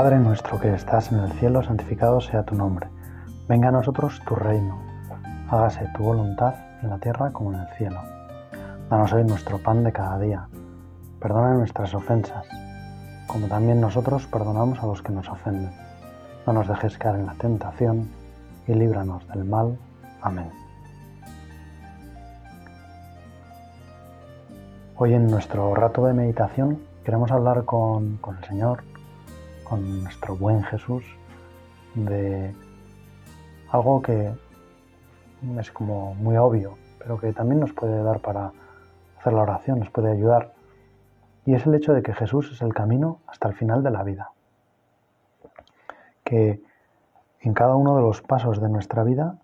Padre nuestro que estás en el cielo, santificado sea tu nombre. Venga a nosotros tu reino. Hágase tu voluntad en la tierra como en el cielo. Danos hoy nuestro pan de cada día. Perdona nuestras ofensas, como también nosotros perdonamos a los que nos ofenden. No nos dejes caer en la tentación y líbranos del mal. Amén. Hoy en nuestro rato de meditación queremos hablar con, con el Señor con nuestro buen Jesús de algo que es como muy obvio, pero que también nos puede dar para hacer la oración, nos puede ayudar. Y es el hecho de que Jesús es el camino hasta el final de la vida. Que en cada uno de los pasos de nuestra vida,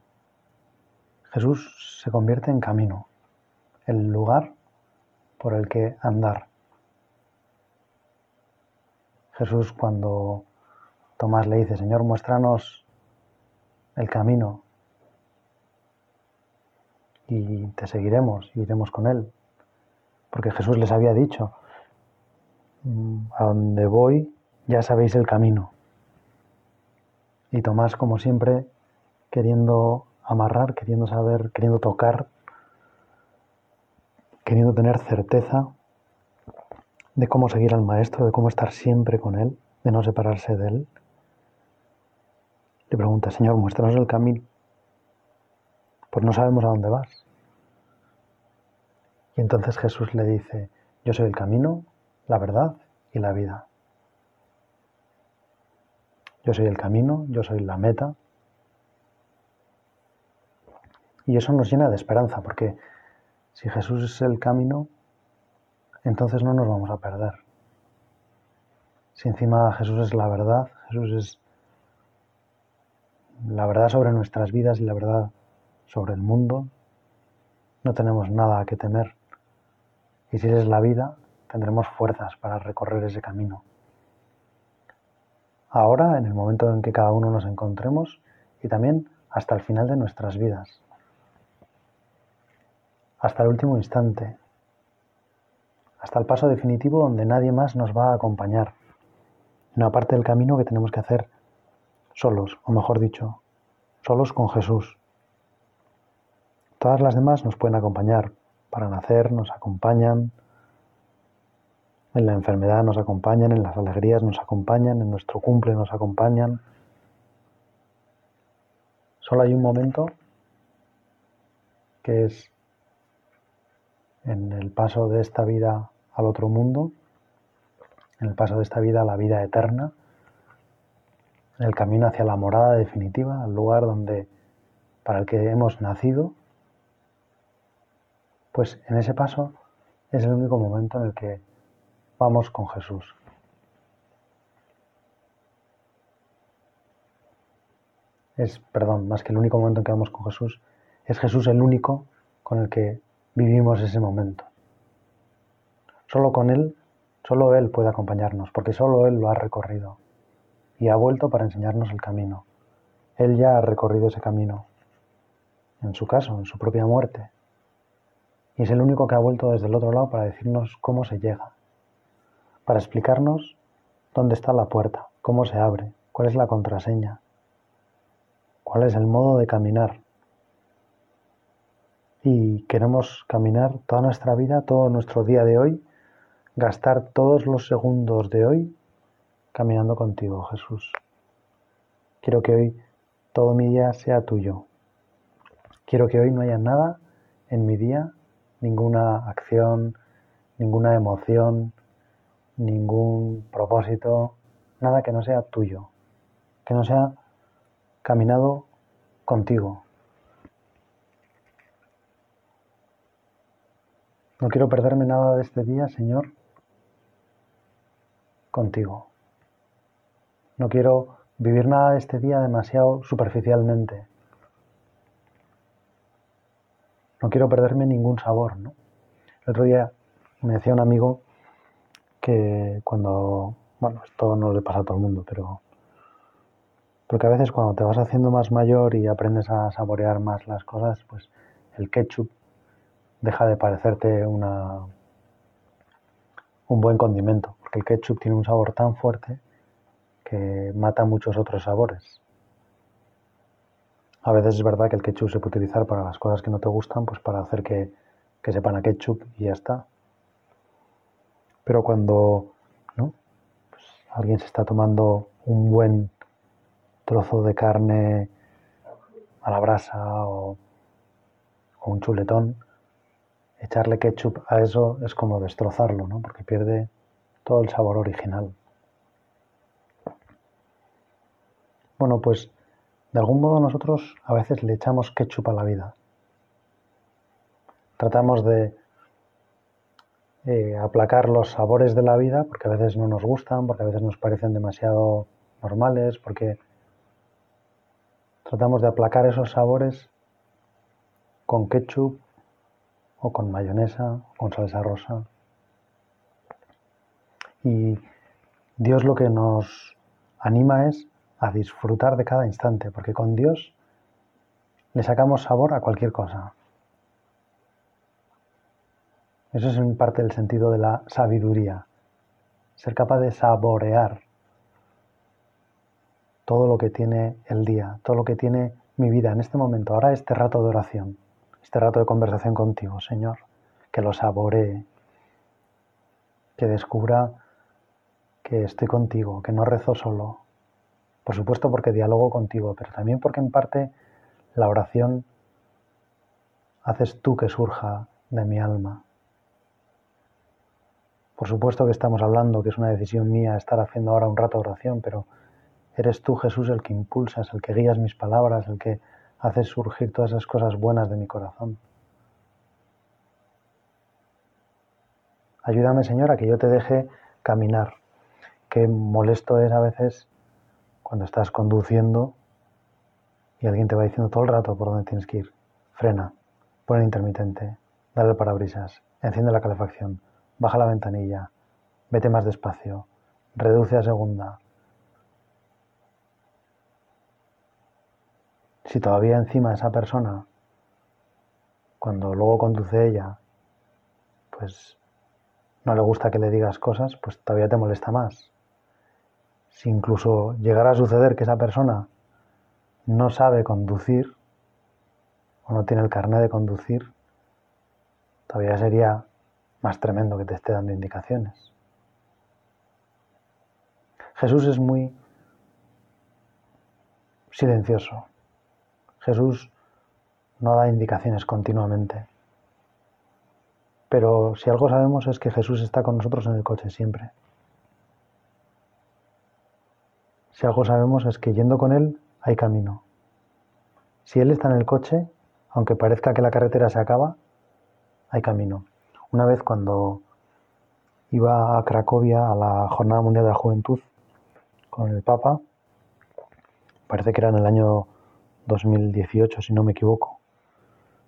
Jesús se convierte en camino, el lugar por el que andar. Jesús cuando Tomás le dice, Señor, muéstranos el camino y te seguiremos, iremos con Él. Porque Jesús les había dicho, mm, a donde voy ya sabéis el camino. Y Tomás, como siempre, queriendo amarrar, queriendo saber, queriendo tocar, queriendo tener certeza, de cómo seguir al Maestro, de cómo estar siempre con Él, de no separarse de Él. Le pregunta, Señor, muéstranos el camino. Pues no sabemos a dónde vas. Y entonces Jesús le dice, yo soy el camino, la verdad y la vida. Yo soy el camino, yo soy la meta. Y eso nos llena de esperanza, porque si Jesús es el camino, entonces no nos vamos a perder. Si encima Jesús es la verdad, Jesús es la verdad sobre nuestras vidas y la verdad sobre el mundo, no tenemos nada que temer. Y si es la vida, tendremos fuerzas para recorrer ese camino. Ahora, en el momento en que cada uno nos encontremos y también hasta el final de nuestras vidas. Hasta el último instante, hasta el paso definitivo donde nadie más nos va a acompañar. Una parte del camino que tenemos que hacer solos, o mejor dicho, solos con Jesús. Todas las demás nos pueden acompañar. Para nacer nos acompañan, en la enfermedad nos acompañan, en las alegrías nos acompañan, en nuestro cumple nos acompañan. Solo hay un momento que es en el paso de esta vida al otro mundo, en el paso de esta vida a la vida eterna, en el camino hacia la morada definitiva, al lugar donde para el que hemos nacido, pues en ese paso es el único momento en el que vamos con Jesús. Es, perdón, más que el único momento en que vamos con Jesús, es Jesús el único con el que vivimos ese momento. Solo con Él, solo Él puede acompañarnos, porque solo Él lo ha recorrido y ha vuelto para enseñarnos el camino. Él ya ha recorrido ese camino, en su caso, en su propia muerte. Y es el único que ha vuelto desde el otro lado para decirnos cómo se llega, para explicarnos dónde está la puerta, cómo se abre, cuál es la contraseña, cuál es el modo de caminar. Y queremos caminar toda nuestra vida, todo nuestro día de hoy, gastar todos los segundos de hoy caminando contigo, Jesús. Quiero que hoy todo mi día sea tuyo. Quiero que hoy no haya nada en mi día, ninguna acción, ninguna emoción, ningún propósito, nada que no sea tuyo, que no sea caminado contigo. No quiero perderme nada de este día, Señor, contigo. No quiero vivir nada de este día demasiado superficialmente. No quiero perderme ningún sabor. ¿no? El otro día me decía un amigo que cuando, bueno, esto no le pasa a todo el mundo, pero porque a veces cuando te vas haciendo más mayor y aprendes a saborear más las cosas, pues el ketchup deja de parecerte una, un buen condimento, porque el ketchup tiene un sabor tan fuerte que mata muchos otros sabores. A veces es verdad que el ketchup se puede utilizar para las cosas que no te gustan, pues para hacer que, que sepan a ketchup y ya está. Pero cuando ¿no? Pues alguien se está tomando un buen trozo de carne a la brasa o, o un chuletón, echarle ketchup a eso es como destrozarlo, ¿no? porque pierde todo el sabor original. Bueno, pues de algún modo nosotros a veces le echamos ketchup a la vida. Tratamos de eh, aplacar los sabores de la vida, porque a veces no nos gustan, porque a veces nos parecen demasiado normales, porque tratamos de aplacar esos sabores con ketchup o con mayonesa, con salsa rosa. Y Dios lo que nos anima es a disfrutar de cada instante, porque con Dios le sacamos sabor a cualquier cosa. Eso es en parte el sentido de la sabiduría, ser capaz de saborear todo lo que tiene el día, todo lo que tiene mi vida en este momento, ahora este rato de oración, este rato de conversación contigo, Señor, que lo saboree, que descubra que estoy contigo, que no rezo solo, por supuesto porque dialogo contigo, pero también porque en parte la oración haces tú que surja de mi alma. Por supuesto que estamos hablando que es una decisión mía estar haciendo ahora un rato oración, pero eres tú, Jesús, el que impulsas, el que guías mis palabras, el que haces surgir todas esas cosas buenas de mi corazón. Ayúdame, Señor, a que yo te deje caminar. Qué molesto es a veces cuando estás conduciendo y alguien te va diciendo todo el rato por dónde tienes que ir. Frena, pon el intermitente, dale el parabrisas, enciende la calefacción, baja la ventanilla, vete más despacio, reduce a segunda. Si todavía encima esa persona, cuando luego conduce ella, pues no le gusta que le digas cosas, pues todavía te molesta más si incluso llegara a suceder que esa persona no sabe conducir o no tiene el carnet de conducir, todavía sería más tremendo que te esté dando indicaciones. Jesús es muy silencioso. Jesús no da indicaciones continuamente. Pero si algo sabemos es que Jesús está con nosotros en el coche siempre. Si algo sabemos es que yendo con Él hay camino. Si Él está en el coche, aunque parezca que la carretera se acaba, hay camino. Una vez cuando iba a Cracovia a la Jornada Mundial de la Juventud con el Papa, parece que era en el año 2018, si no me equivoco,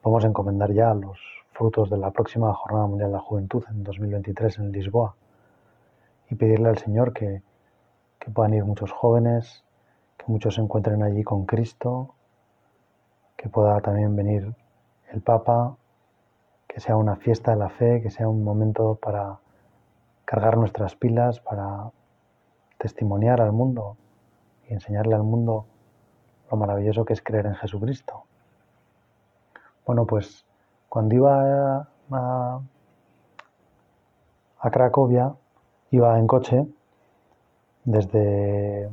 vamos a encomendar ya los frutos de la próxima Jornada Mundial de la Juventud en 2023 en Lisboa y pedirle al Señor que que puedan ir muchos jóvenes, que muchos se encuentren allí con Cristo, que pueda también venir el Papa, que sea una fiesta de la fe, que sea un momento para cargar nuestras pilas, para testimoniar al mundo y enseñarle al mundo lo maravilloso que es creer en Jesucristo. Bueno, pues cuando iba a, a Cracovia, iba en coche desde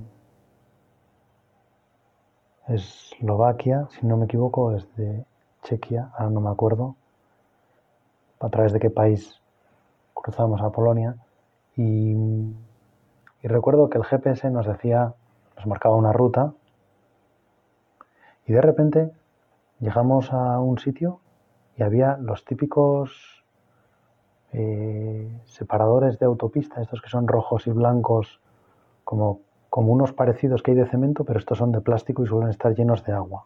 Eslovaquia, si no me equivoco, desde Chequia, ahora no me acuerdo, a través de qué país cruzamos a Polonia. Y, recuerdo que el GPS nos decía, nos marcaba una ruta, y de repente llegamos a un sitio y había los típicos eh, separadores de autopista, estos que son rojos y blancos como, como unos parecidos que hay de cemento, pero estos son de plástico y suelen estar llenos de agua.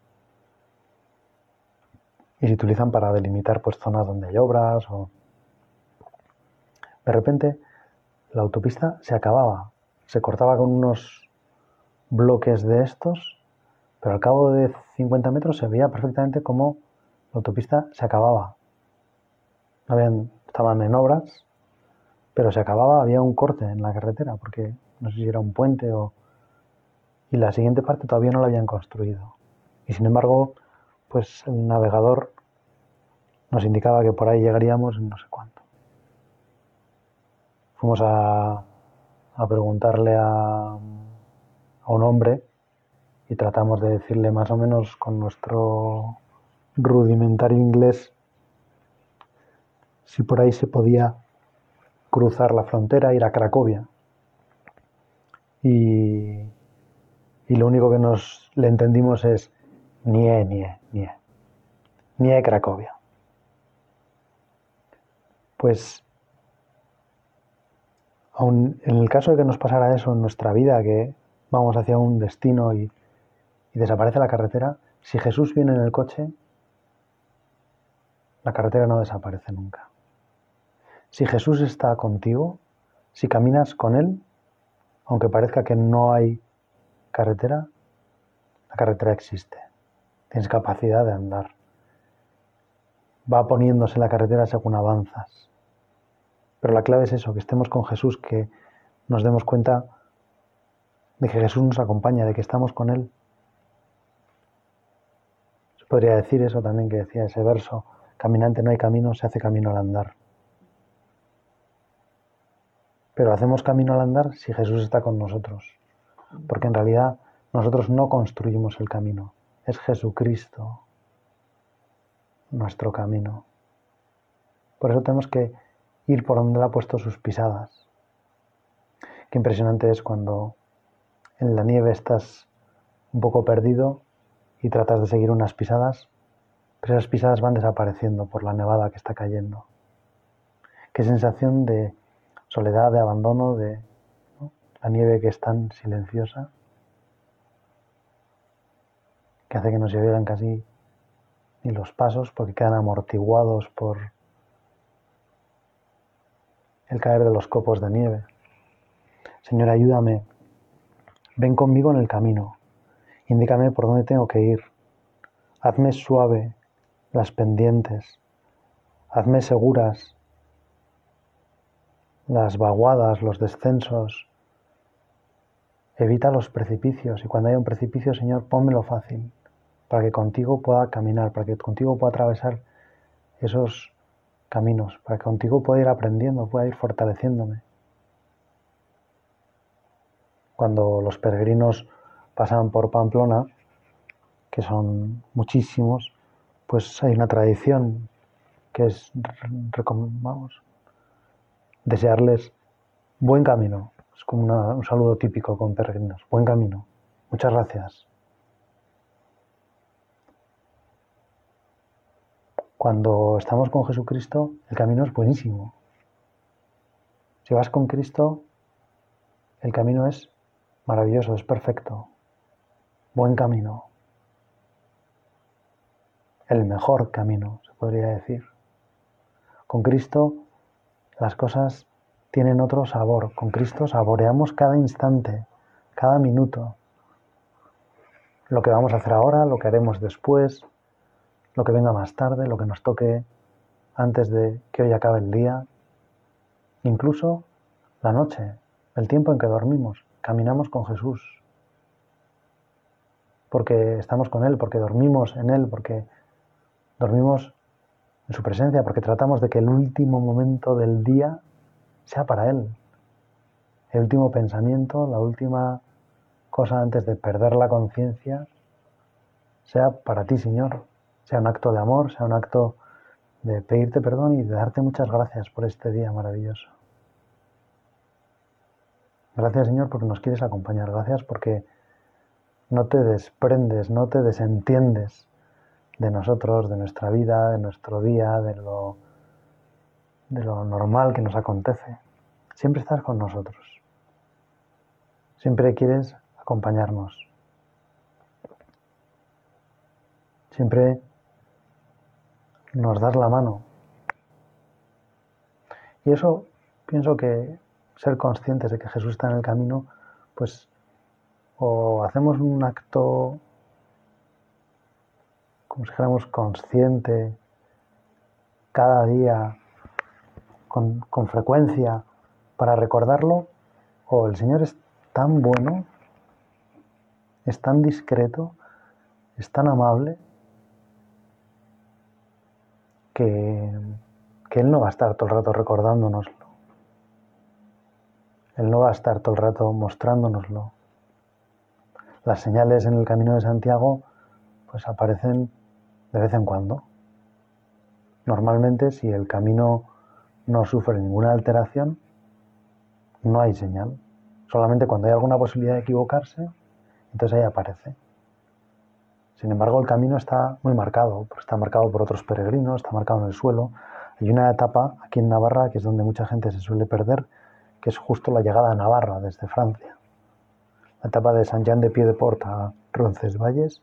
Y se utilizan para delimitar pues, zonas donde hay obras o... De repente la autopista se acababa, se cortaba con unos bloques de estos, pero al cabo de 50 metros se veía perfectamente cómo la autopista se acababa. Habían, estaban en obras, pero se acababa, había un corte en la carretera, porque no sé si era un puente o y la siguiente parte todavía no la habían construido. Y sin embargo, pues el navegador nos indicaba que por ahí llegaríamos en no sé cuánto. Fuimos a, a preguntarle a, a un hombre y tratamos de decirle más o menos con nuestro rudimentario inglés si por ahí se podía cruzar la frontera, ir a Cracovia. Y, y lo único que nos le entendimos es nie, nie, nie, nie Cracovia. Pues aun en el caso de que nos pasara eso en nuestra vida, que vamos hacia un destino y, y desaparece la carretera, si Jesús viene en el coche, la carretera no desaparece nunca. Si Jesús está contigo, si caminas con Él, aunque parezca que no hay carretera, la carretera existe. Tienes capacidad de andar. Va poniéndose la carretera según avanzas. Pero la clave es eso, que estemos con Jesús, que nos demos cuenta de que Jesús nos acompaña, de que estamos con Él. Se podría decir eso también que decía ese verso, caminante no hay camino, se hace camino al andar. Pero hacemos camino al andar si Jesús está con nosotros. Porque en realidad nosotros no construimos el camino. Es Jesucristo nuestro camino. Por eso tenemos que ir por donde ha puesto sus pisadas. Qué impresionante es cuando en la nieve estás un poco perdido y tratas de seguir unas pisadas, pero esas pisadas van desapareciendo por la nevada que está cayendo. Qué sensación de soledad, de abandono, de la nieve que es tan silenciosa, que hace que no se oigan casi ni los pasos porque quedan amortiguados por el caer de los copos de nieve. Señor, ayúdame. Ven conmigo en el camino. Indícame por dónde tengo que ir. Hazme suave las pendientes. Hazme seguras las vaguadas, los descensos. Evita los precipicios y cuando haya un precipicio, Señor, pónmelo fácil para que contigo pueda caminar, para que contigo pueda atravesar esos caminos, para que contigo pueda ir aprendiendo, pueda ir fortaleciéndome. Cuando los peregrinos pasan por Pamplona, que son muchísimos, pues hay una tradición que es, vamos, desearles buen camino. Es como un saludo típico con peregrinos. Buen camino. Muchas gracias. Cuando estamos con Jesucristo, el camino es buenísimo. Si vas con Cristo, el camino es maravilloso, es perfecto. Buen camino. El mejor camino, se podría decir. Con Cristo las cosas tienen otro sabor. Con Cristo saboreamos cada instante, cada minuto. Lo que vamos a hacer ahora, lo que haremos después, lo que venga más tarde, lo que nos toque antes de que hoy acabe el día, incluso la noche, el tiempo en que dormimos, caminamos con Jesús, porque estamos con Él, porque dormimos en Él, porque dormimos en su presencia, porque tratamos de que el último momento del día sea para Él. El último pensamiento, la última cosa antes de perder la conciencia, sea para ti, Señor. Sea un acto de amor, sea un acto de pedirte perdón y de darte muchas gracias por este día maravilloso. Gracias, Señor, porque nos quieres acompañar. Gracias porque no te desprendes, no te desentiendes de nosotros, de nuestra vida, de nuestro día, de lo, de lo normal que nos acontece. Siempre estás con nosotros. Siempre quieres acompañarnos. Siempre nos das la mano. Y eso pienso que ser conscientes de que Jesús está en el camino, pues o hacemos un acto como si consciente cada día con, con frecuencia para recordarlo, o el Señor es tan bueno es tan discreto, es tan amable, que, que Él no va a estar todo el rato recordándonoslo. Él no va a estar todo el rato mostrándonoslo. Las señales en el camino de Santiago pues aparecen de vez en cuando. Normalmente si el camino no sufre ninguna alteración, no hay señal. Solamente cuando hay alguna posibilidad de equivocarse, entonces ahí aparece. Sin embargo, el camino está muy marcado, está marcado por otros peregrinos, está marcado en el suelo. Hay una etapa aquí en Navarra, que es donde mucha gente se suele perder, que es justo la llegada a Navarra desde Francia. La etapa de San Jean de Pied-de-Port a Roncesvalles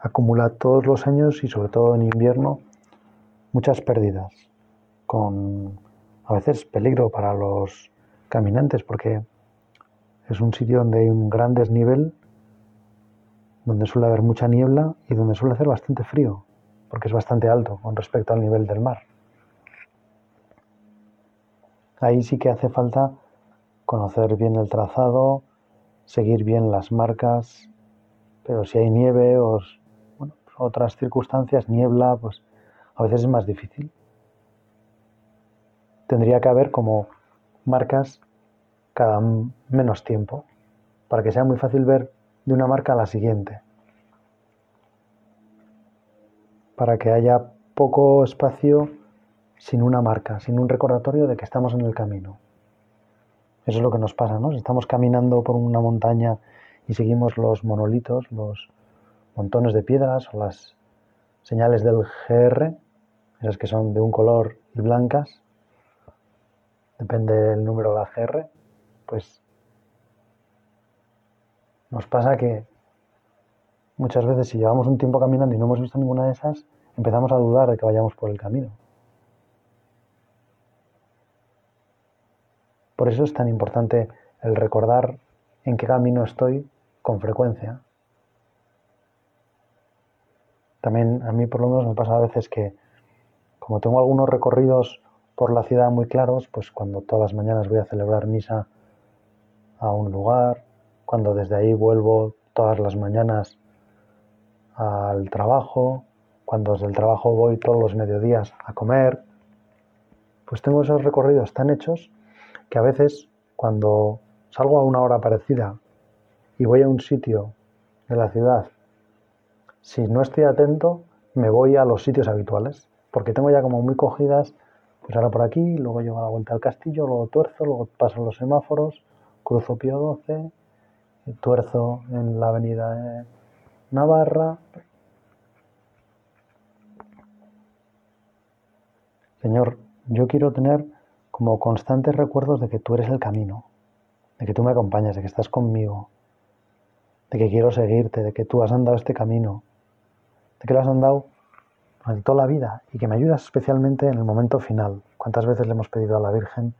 acumula todos los años y sobre todo en invierno muchas pérdidas, con a veces peligro para los caminantes porque es un sitio donde hay un gran desnivel, donde suele haber mucha niebla y donde suele hacer bastante frío, porque es bastante alto con respecto al nivel del mar. Ahí sí que hace falta conocer bien el trazado, seguir bien las marcas, pero si hay nieve o otras circunstancias, niebla, pues a veces es más difícil. Tendría que haber como marcas cada menos tiempo, para que sea muy fácil ver de una marca a la siguiente, para que haya poco espacio sin una marca, sin un recordatorio de que estamos en el camino. Eso es lo que nos pasa, ¿no? Si estamos caminando por una montaña y seguimos los monolitos, los montones de piedras o las señales del GR, esas que son de un color y blancas, depende del número de la GR, pues nos pasa que muchas veces si llevamos un tiempo caminando y no hemos visto ninguna de esas, empezamos a dudar de que vayamos por el camino. Por eso es tan importante el recordar en qué camino estoy con frecuencia. También a mí por lo menos me pasa a veces que como tengo algunos recorridos por la ciudad muy claros, pues cuando todas las mañanas voy a celebrar misa a un lugar, cuando desde ahí vuelvo todas las mañanas al trabajo, cuando desde el trabajo voy todos los mediodías a comer, pues tengo esos recorridos tan hechos que a veces cuando salgo a una hora parecida y voy a un sitio de la ciudad, si no estoy atento, me voy a los sitios habituales, porque tengo ya como muy cogidas, pues ahora por aquí, luego llego a la vuelta al castillo, luego tuerzo, luego paso los semáforos, cruzo Pío 12, tuerzo en la avenida de Navarra. Señor, yo quiero tener como constantes recuerdos de que tú eres el camino, de que tú me acompañas, de que estás conmigo, de que quiero seguirte, de que tú has andado este camino, de que lo has andado durante toda la vida y que me ayudas especialmente en el momento final. ¿Cuántas veces le hemos pedido a la Virgen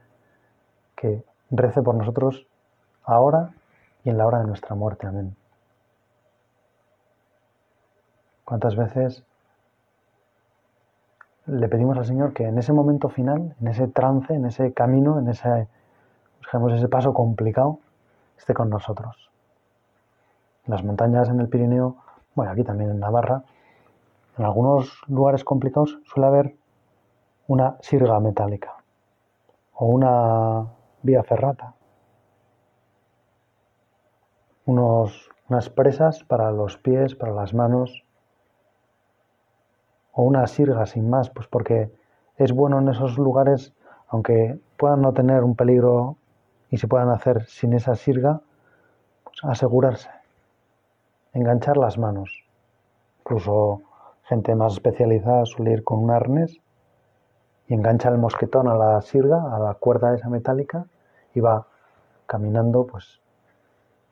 que rece por nosotros ahora y en la hora de nuestra muerte? Amén. ¿Cuántas veces le pedimos al Señor que en ese momento final, en ese trance, en ese camino, en ese, ese paso complicado, esté con nosotros. En las montañas en el Pirineo, bueno, aquí también en Navarra, en algunos lugares complicados suele haber una sirga metálica o una vía ferrata, unos, unas presas para los pies, para las manos, o una sirga sin más, pues porque es bueno en esos lugares, aunque puedan no tener un peligro y se puedan hacer sin esa sirga, pues asegurarse, enganchar las manos. Incluso gente más especializada suele ir con un arnés y engancha el mosquetón a la sirga, a la cuerda esa metálica y va caminando, pues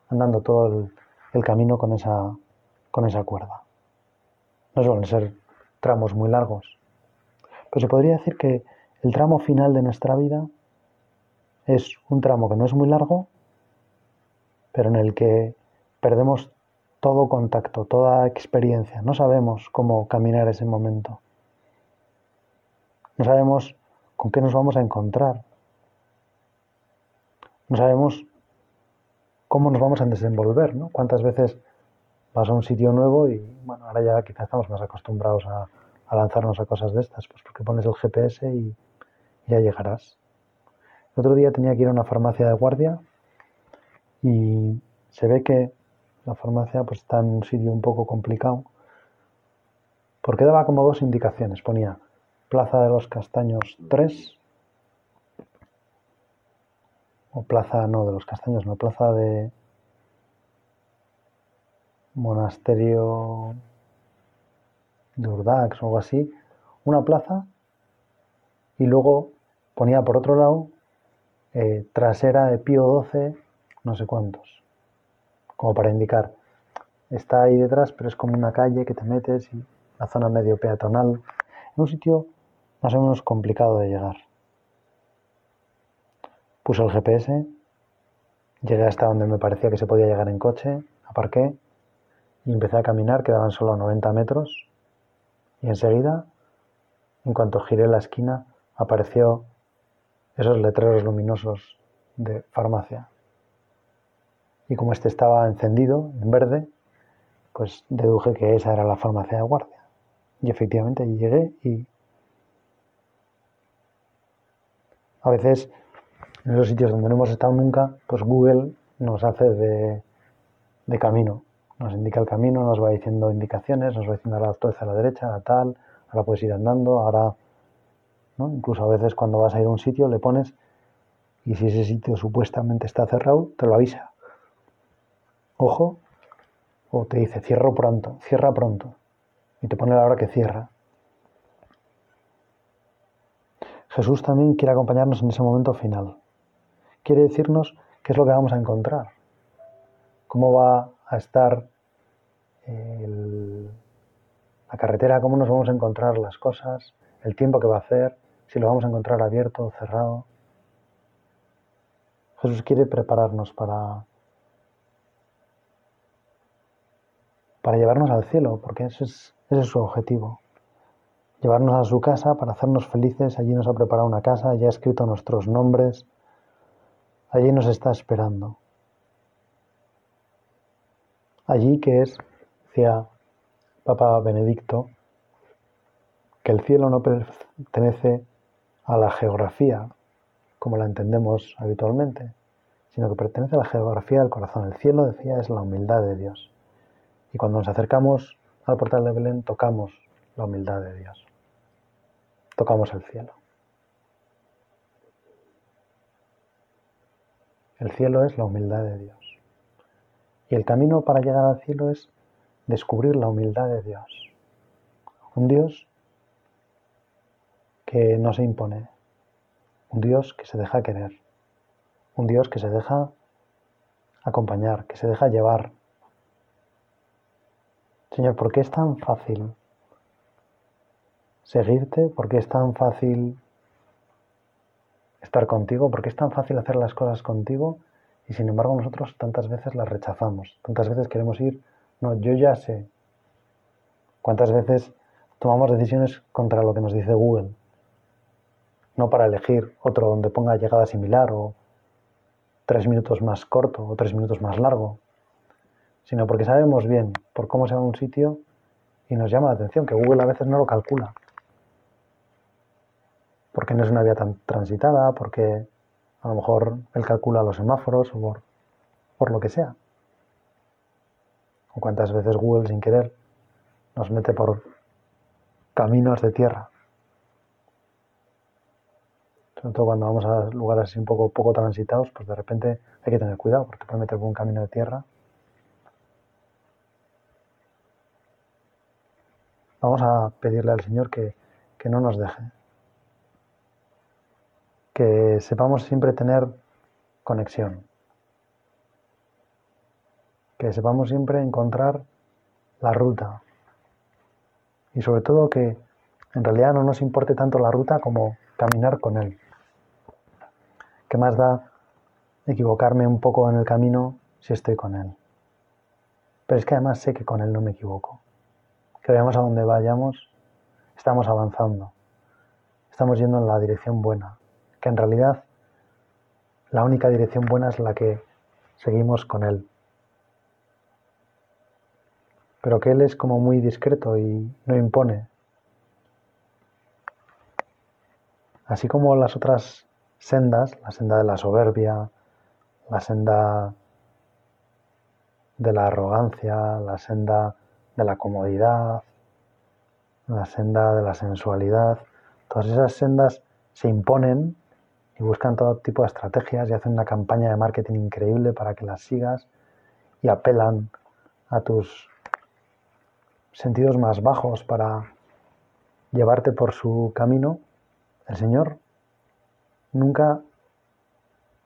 andando todo el, camino con esa, con esa cuerda. No suelen ser tramos muy largos. Pero se podría decir que el tramo final de nuestra vida es un tramo que no es muy largo, pero en el que perdemos todo contacto, toda experiencia. No sabemos cómo caminar ese momento. No sabemos con qué nos vamos a encontrar. No sabemos cómo nos vamos a desenvolver, ¿no? Cuántas veces vas a un sitio nuevo y, bueno, ahora ya quizás estamos más acostumbrados a, lanzarnos a cosas de estas, pues porque pones el GPS y ya llegarás. El otro día tenía que ir a una farmacia de guardia y se ve que la farmacia pues está en un sitio un poco complicado porque daba como dos indicaciones. Ponía Plaza de los Castaños 3 o Plaza, no, de los Castaños, no, Plaza de Monasterio de Urdax o algo así. Una plaza y luego ponía por otro lado eh, trasera de Pío XII, no sé cuántos, como para indicar. Está ahí detrás, pero es como una calle que te metes y la zona medio peatonal, en un sitio más o menos complicado de llegar. Puse el GPS, llegué hasta donde me parecía que se podía llegar en coche, aparqué y empecé a caminar, quedaban solo 90 metros y enseguida, en cuanto giré la esquina, apareció esos letreros luminosos de farmacia. Y como este estaba encendido, en verde, pues deduje que esa era la farmacia de guardia. Y efectivamente llegué y a veces en esos sitios donde no hemos estado nunca, pues Google nos hace de, camino. Nos indica el camino, nos va diciendo indicaciones, nos va diciendo ahora a la derecha, a tal, ahora puedes ir andando, ahora, ¿no? Incluso a veces cuando vas a ir a un sitio le pones y si ese sitio supuestamente está cerrado, te lo avisa. Ojo, o te dice cierro pronto, cierra pronto y te pone la hora que cierra. Jesús también quiere acompañarnos en ese momento final. Quiere decirnos qué es lo que vamos a encontrar, cómo va a estar la carretera, cómo nos vamos a encontrar las cosas, el tiempo que va a hacer, si lo vamos a encontrar abierto o cerrado. Jesús quiere prepararnos para para llevarnos al cielo, porque ese es, su objetivo. Llevarnos a su casa para hacernos felices. Allí nos ha preparado una casa, ya ha escrito nuestros nombres. Allí nos está esperando. Allí que es, decía Papa Benedicto, que el cielo no pertenece a la geografía como la entendemos habitualmente, sino que pertenece a la geografía del corazón. El cielo, decía, es la humildad de Dios. Y cuando nos acercamos al portal de Belén, tocamos la humildad de Dios. Tocamos el cielo. El cielo es la humildad de Dios. Y el camino para llegar al cielo es descubrir la humildad de Dios. Un Dios que no se impone. Un Dios que se deja querer. Un Dios que se deja acompañar, que se deja llevar Señor, ¿por qué es tan fácil seguirte? ¿Por qué es tan fácil estar contigo? ¿Por qué es tan fácil hacer las cosas contigo? Y sin embargo nosotros tantas veces las rechazamos. Tantas veces queremos ir, no, yo ya sé. ¿Cuántas veces tomamos decisiones contra lo que nos dice Google? No para elegir otro donde ponga llegada similar o tres minutos más corto o tres minutos más largo sino porque sabemos bien por cómo se va un sitio y nos llama la atención, que Google a veces no lo calcula. Porque no es una vía tan transitada, porque a lo mejor él calcula los semáforos o por, lo que sea. O cuántas veces Google sin querer nos mete por caminos de tierra. Sobre todo cuando vamos a lugares así un poco, poco transitados, pues de repente hay que tener cuidado porque puede meter por un camino de tierra Vamos a pedirle al Señor que, no nos deje. Que sepamos siempre tener conexión. Que sepamos siempre encontrar la ruta. Y sobre todo que en realidad no nos importe tanto la ruta como caminar con Él. ¿Qué más da equivocarme un poco en el camino si estoy con Él? Pero es que además sé que con Él no me equivoco que veamos a donde vayamos, estamos avanzando, estamos yendo en la dirección buena, que en realidad la única dirección buena es la que seguimos con Él. Pero que Él es como muy discreto y no impone. Así como las otras sendas, la senda de la soberbia, la senda de la arrogancia, la senda de la comodidad, la senda de la sensualidad, todas esas sendas se imponen y buscan todo tipo de estrategias y hacen una campaña de marketing increíble para que las sigas y apelan a tus sentidos más bajos para llevarte por su camino, el Señor nunca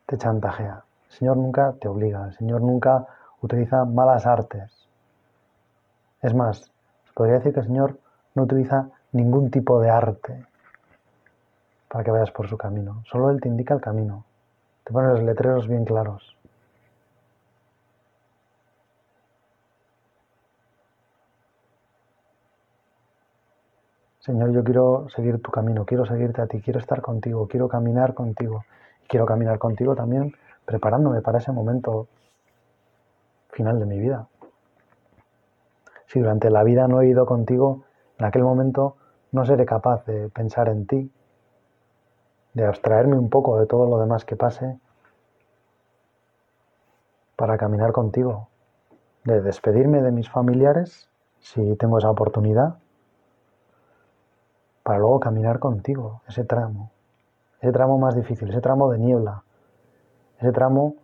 te chantajea, el Señor nunca te obliga, el Señor nunca utiliza malas artes. Es más, podría decir que el Señor no utiliza ningún tipo de arte para que vayas por su camino. Solo Él te indica el camino. Te pone los letreros bien claros. Señor, yo quiero seguir tu camino, quiero seguirte a ti, quiero estar contigo, quiero caminar contigo. Y quiero caminar contigo también preparándome para ese momento final de mi vida. Si durante la vida no he ido contigo, en aquel momento no seré capaz de pensar en ti, de abstraerme un poco de todo lo demás que pase para caminar contigo, de despedirme de mis familiares si tengo esa oportunidad, para luego caminar contigo, ese tramo, ese tramo más difícil, ese tramo de niebla, ese tramo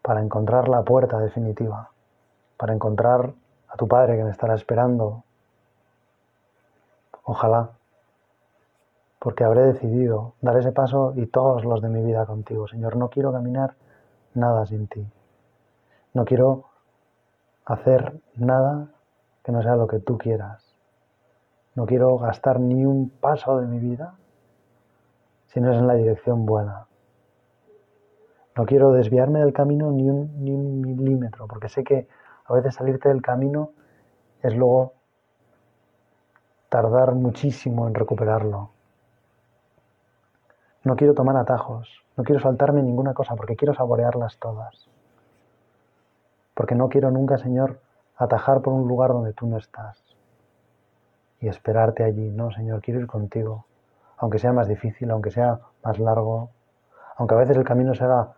para encontrar la puerta definitiva, para encontrar a tu Padre que me estará esperando. Ojalá porque habré decidido dar ese paso y todos los de mi vida contigo. Señor, no quiero caminar nada sin ti. No quiero hacer nada que no sea lo que tú quieras. No quiero gastar ni un paso de mi vida si no es en la dirección buena. No quiero desviarme del camino ni un, ni un milímetro, porque sé que a veces salirte del camino es luego tardar muchísimo en recuperarlo. No quiero tomar atajos, no quiero saltarme ninguna cosa porque quiero saborearlas todas. Porque no quiero nunca, Señor, atajar por un lugar donde tú no estás y esperarte allí. No, Señor, quiero ir contigo, aunque sea más difícil, aunque sea más largo, aunque a veces el camino se haga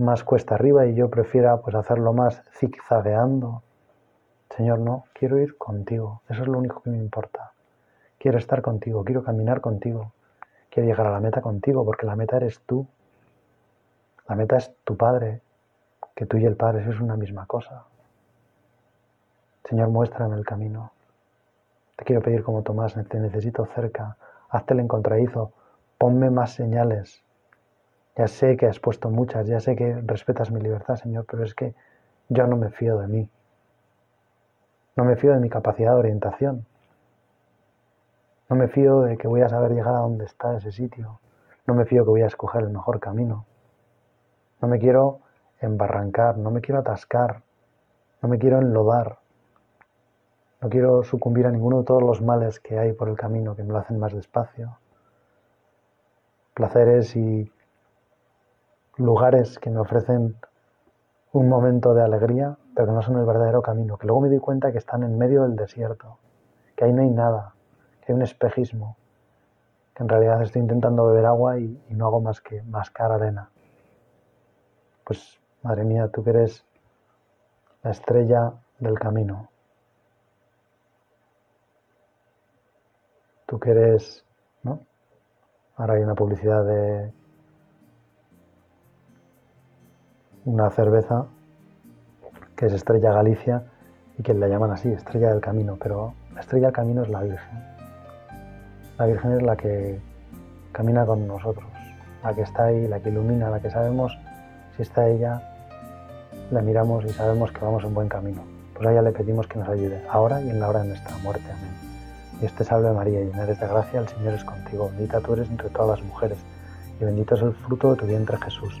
más cuesta arriba y yo prefiera pues hacerlo más zigzagueando. Señor, no, quiero ir contigo, eso es lo único que me importa. Quiero estar contigo, quiero caminar contigo. Quiero llegar a la meta contigo porque la meta eres tú. La meta es tu Padre, que tú y el Padre es una misma cosa. Señor, muéstrame el camino. Te quiero pedir como Tomás, te necesito cerca. Hazte el encontradizo. Ponme más señales. Ya sé que has puesto muchas, ya sé que respetas mi libertad, Señor, pero es que yo no me fío de mí. No me fío de mi capacidad de orientación. No me fío de que voy a saber llegar a dónde está ese sitio. No me fío que voy a escoger el mejor camino. No me quiero embarrancar, no me quiero atascar, no me quiero enlodar. No quiero sucumbir a ninguno de todos los males que hay por el camino que me lo hacen más despacio. Placeres y lugares que me ofrecen un momento de alegría, pero que no son el verdadero camino, que luego me doy cuenta que están en medio del desierto, que ahí no hay nada, hay un espejismo, que en realidad estoy intentando beber agua y, no hago más que mascar arena. Pues, madre mía, tú que eres la estrella del camino. Tú que eres, ¿no? Ahora hay una publicidad de una cerveza que es Estrella Galicia y que la llaman así, Estrella del Camino, pero la Estrella del Camino es la Virgen. La Virgen es la que camina con nosotros, la que está ahí, la que ilumina, la que sabemos si está ella, la miramos y sabemos que vamos en buen camino. Pues a ella le pedimos que nos ayude, ahora y en la hora de nuestra muerte. Amén. Dios te salve María, llena eres de gracia, el Señor es contigo, bendita tú eres entre todas las mujeres, y bendito es el fruto de tu vientre Jesús.